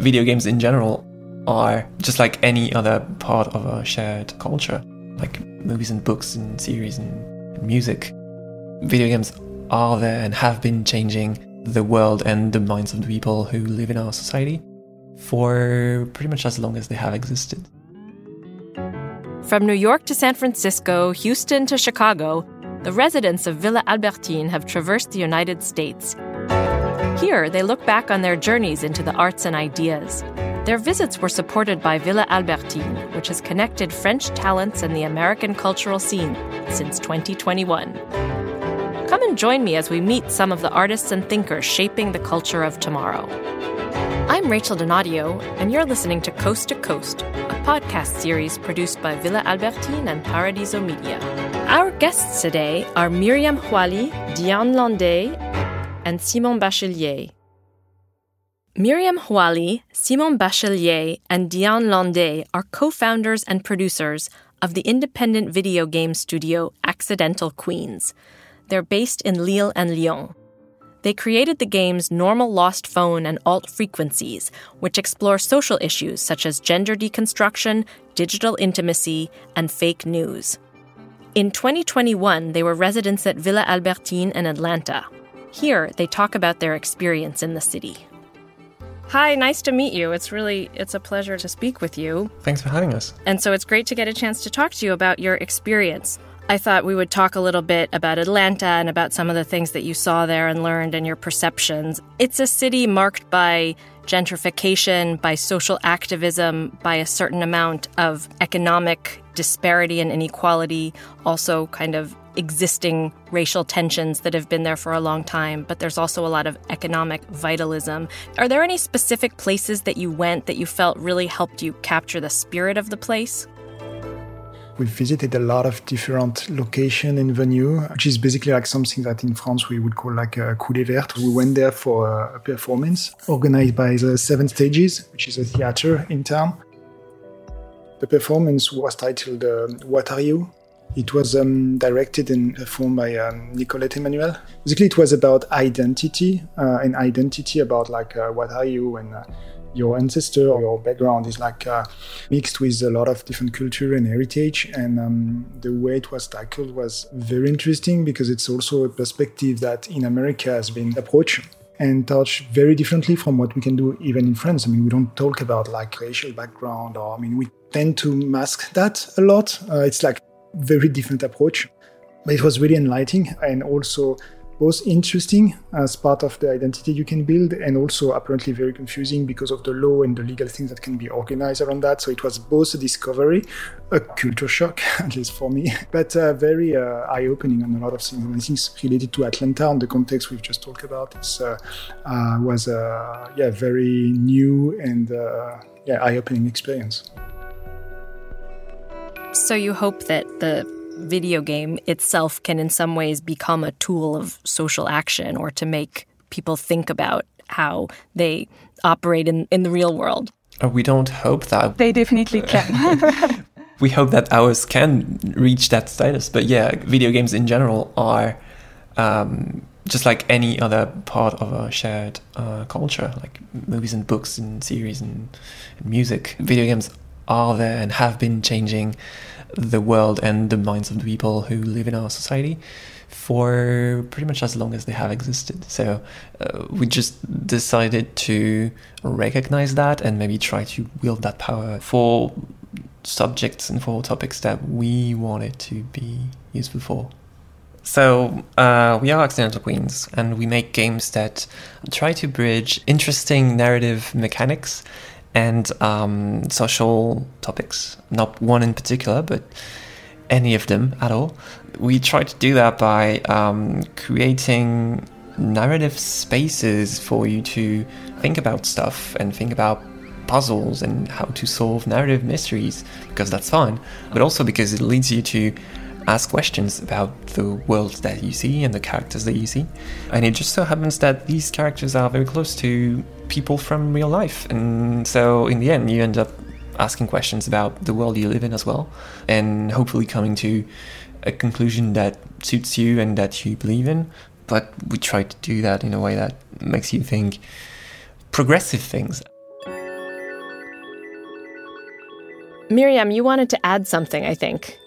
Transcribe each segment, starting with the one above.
video games in general are just like any other part of a shared culture, like movies and books and series and, and music. Video games are there and have been changing the world and the minds of the people who live in our society for pretty much as long as they have existed. From New York to San Francisco, Houston to Chicago, the residents of Villa Albertine have traversed the United States. Here, they look back on their journeys into the arts and ideas. Their visits were supported by Villa Albertine, which has connected French talents and the American cultural scene since 2021. Come and join me as we meet some of the artists and thinkers shaping the culture of tomorrow. I'm Rachel Donadio, and you're listening to Coast to Coast, a podcast series produced by Villa Albertine and Paradiso Media. Our guests today are Miriam Houali, Diane Landais, and Simon Bachelier. Miriam Houali, Simon Bachelier, and Diane Landais are co founders and producers of the independent video game studio Accidental Queens. They're based in Lille and Lyon. They created the games Normal Lost Phone and Alt Frequencies, which explore social issues such as gender deconstruction, digital intimacy, and fake news. In 2021, they were residents at Villa Albertine in Atlanta. Here, they talk about their experience in the city. Hi, nice to meet you. It's really it's a pleasure to speak with you. Thanks for having us. And so it's great to get a chance to talk to you about your experience. I thought we would talk a little bit about Atlanta and about some of the things that you saw there and learned and your perceptions. It's a city marked by gentrification, by social activism, by a certain amount of economic disparity and inequality, also kind of existing racial tensions that have been there for a long time, but there's also a lot of economic vitalism. Are there any specific places that you went that you felt really helped you capture the spirit of the place? We visited a lot of different location and venue, which is basically like something that in France we would call like a coulée verte. We went there for a performance organized by the Seven Stages, which is a theater in town. The performance was titled uh, What Are You? It was um, directed and performed by um, Nicolette Emmanuel. Basically, it was about identity uh, and identity about like uh, what are you and uh, your ancestor or your background is like uh, mixed with a lot of different culture and heritage. And um, the way it was tackled was very interesting because it's also a perspective that in America has been approached and touched very differently from what we can do even in France. I mean, we don't talk about like racial background or, I mean, we tend to mask that a lot. Uh, it's like very different approach. But it was really enlightening and also both interesting as part of the identity you can build and also apparently very confusing because of the law and the legal things that can be organized around that. So it was both a discovery, a culture shock, at least for me, but uh, very uh, eye opening on a lot of things. And things related to Atlanta and the context we've just talked about it's, uh, uh was a yeah, very new and uh, yeah, eye opening experience. So you hope that the video game itself can in some ways become a tool of social action or to make people think about how they operate in, in the real world. Uh, we don't hope that. They definitely can. we hope that ours can reach that status. But yeah, video games in general are um, just like any other part of a shared uh, culture, like movies and books and series and, and music. Video games are there and have been changing the world and the minds of the people who live in our society for pretty much as long as they have existed. So uh, we just decided to recognize that and maybe try to wield that power for subjects and for topics that we wanted to be useful for. So, uh, we are Accidental Queens, and we make games that try to bridge interesting narrative mechanics and um, social topics. Not one in particular, but any of them at all. We try to do that by um, creating narrative spaces for you to think about stuff and think about puzzles and how to solve narrative mysteries because that's fun, but also because it leads you to ask questions about the world that you see and the characters that you see. And it just so happens that these characters are very close to people from real life. And so in the end, you end up asking questions about the world you live in as well, and hopefully coming to a conclusion that suits you and that you believe in. But we try to do that in a way that makes you think progressive things. Miriam, you wanted to add something, I think.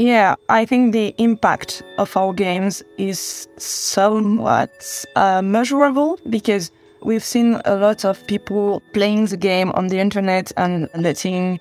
Yeah, I think the impact of our games is somewhat uh, measurable because we've seen a lot of people playing the game on the internet and letting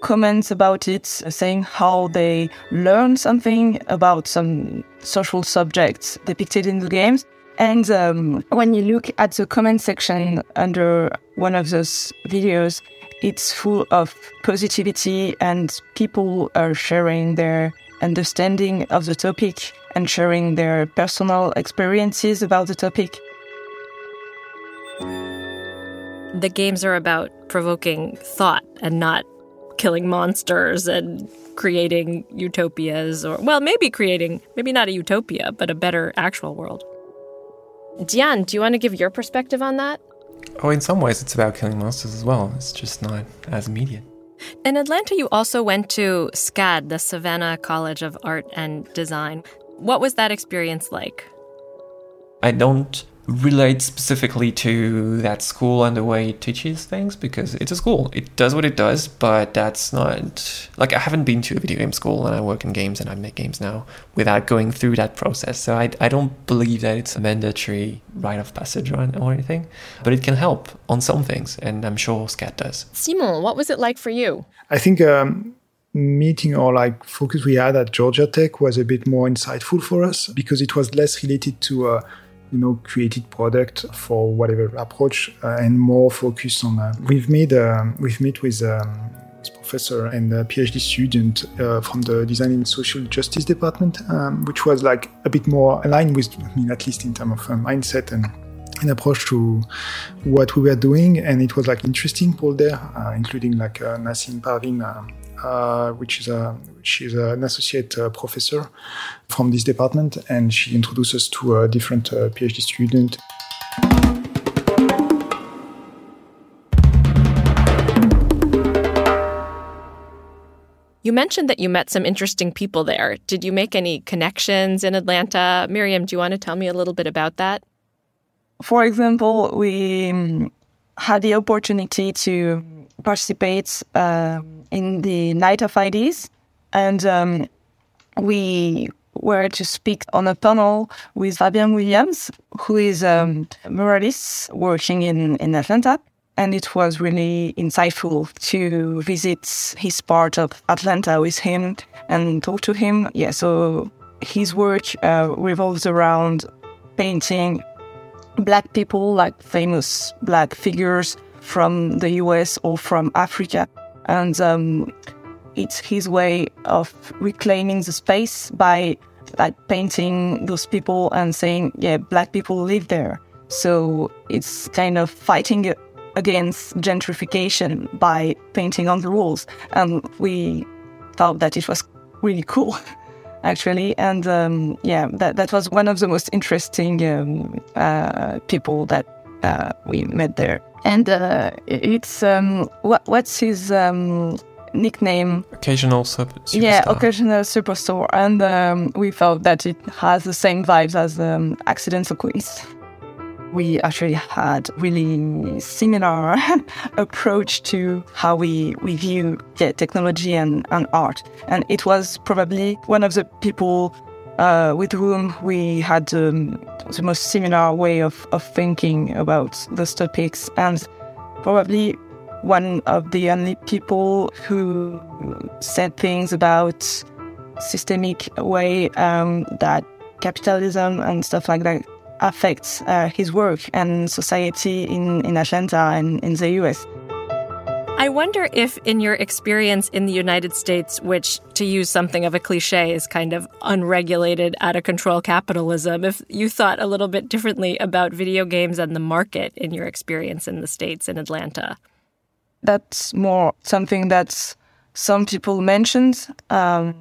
comments about it, saying how they learn something about some social subjects depicted in the games. And um, when you look at the comment section under one of those videos, it's full of positivity and people are sharing their understanding of the topic and sharing their personal experiences about the topic. The games are about provoking thought and not killing monsters and creating utopias or well maybe creating maybe not a utopia but a better actual world. Diane, do you want to give your perspective on that? Oh, in some ways, it's about killing monsters as well. It's just not as immediate. In Atlanta, you also went to SCAD, the Savannah College of Art and Design. What was that experience like? I don't relate specifically to that school and the way it teaches things because it's a school. It does what it does, but that's not like I haven't been to a video game school and I work in games and I make games now without going through that process. So I, I don't believe that it's a mandatory rite of passage or, or anything, but it can help on some things, and I'm sure SCAD does. Simon, what was it like for you? I think. Um, meeting or like focus we had at Georgia Tech was a bit more insightful for us because it was less related to uh, you know created product for whatever approach uh, and more focus on uh, we've made um, we've met with um, professor and a PhD student uh, from the design and social justice department um, which was like a bit more aligned with I mean at least in terms of uh, mindset and an approach to what we were doing. And it was like interesting people there uh, including like uh, Nassim Parvin uh, which is a which is an associate uh, professor from this department, and she introduced us to a different uh, PhD student. You mentioned that you met some interesting people there. Did you make any connections in Atlanta? Miriam, do you want to tell me a little bit about that? For example, we um, had the opportunity to participate um, in the Night of Ideas, and um, we were to speak on a panel with Fabian Williams, who is um, a muralist working in, in Atlanta. And it was really insightful to visit his part of Atlanta with him and talk to him. Yeah, so his work uh, revolves around painting black people, like famous black figures from the US or from Africa. And um, it's his way of reclaiming the space by like painting those people and saying, yeah, black people live there. So it's kind of fighting against gentrification by painting on the walls. And we thought that it was really cool, actually. And um, yeah, that, that was one of the most interesting um, uh, people that uh, we met there. And uh, it's um, what, what's his um, nickname? Occasional sub- superstar. Yeah, occasional superstar. And um, we felt that it has the same vibes as um, Accidental Queens. We actually had really similar approach to how we, we view yeah, technology and, and art. And it was probably one of the people uh, with whom we had um, the most similar way of, of thinking about those topics, and probably one of the only people who said things about systemic way um, that capitalism and stuff like that affects uh, his work and society in, in Atlanta and in the US. I wonder if, in your experience in the United States, which to use something of a cliche is kind of unregulated, out of control capitalism, if you thought a little bit differently about video games and the market in your experience in the States in Atlanta. That's more something that some people mentioned, um,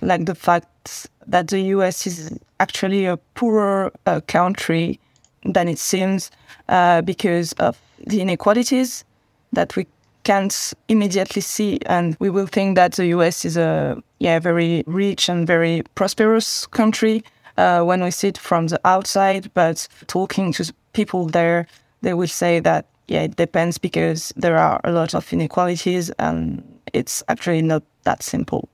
like the fact that the US is actually a poorer uh, country than it seems uh, because of the inequalities that we can't immediately see, and we will think that the US is a yeah very rich and very prosperous country uh, when we see it from the outside. But talking to people there, they will say that yeah it depends because there are a lot of inequalities and it's actually not that simple.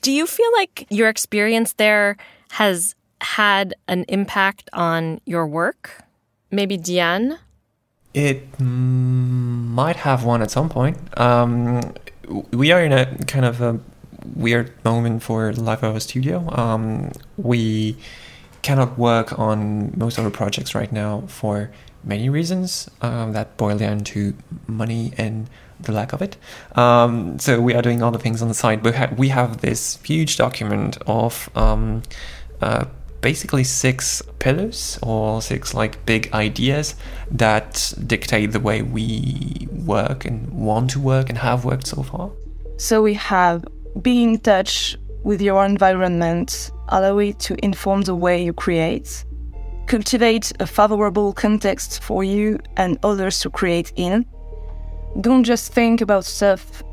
Do you feel like your experience there has had an impact on your work? Maybe Diane? It might have one at some point. Um, we are in a kind of a weird moment for Life of a Studio. Um, we cannot work on most of our projects right now for many reasons um, that boil down to money and the lack of it. Um, so we are doing other things on the side. Ha- we have this huge document of um, uh, basically six pillars or six like big ideas that dictate the way we work and want to work and have worked so far. So we have being in touch with your environment, allow it to inform the way you create, cultivate a favorable context for you and others to create in. Don't just think about stuff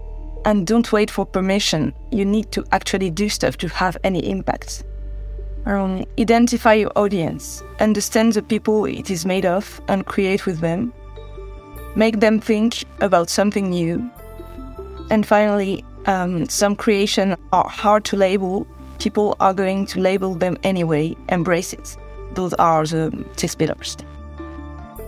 and don't wait for permission. You need to actually do stuff to have any impact. Um, identify your audience, understand the people it is made of, and create with them. Make them think about something new. And finally, um, some creation are hard to label. People are going to label them anyway. Embrace it. Those are the six pillars.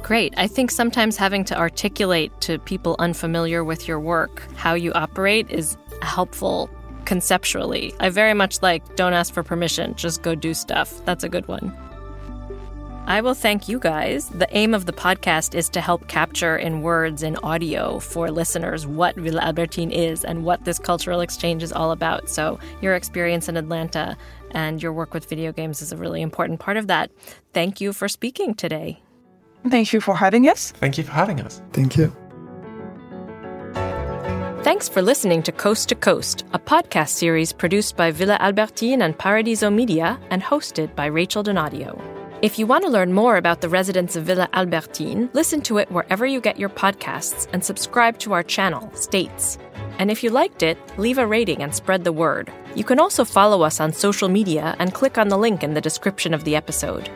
Great. I think sometimes having to articulate to people unfamiliar with your work how you operate is a helpful conceptually. I very much like don't ask for permission, just go do stuff. That's a good one. I will thank you guys. The aim of the podcast is to help capture in words and audio for listeners what Villa Albertine is and what this cultural exchange is all about. So, your experience in Atlanta and your work with video games is a really important part of that. Thank you for speaking today. Thank you for having us. Thank you for having us. Thank you. Thanks for listening to Coast to Coast, a podcast series produced by Villa Albertine and Paradiso Media and hosted by Rachel Donadio. If you want to learn more about the residents of Villa Albertine, listen to it wherever you get your podcasts and subscribe to our channel, States. And if you liked it, leave a rating and spread the word. You can also follow us on social media and click on the link in the description of the episode.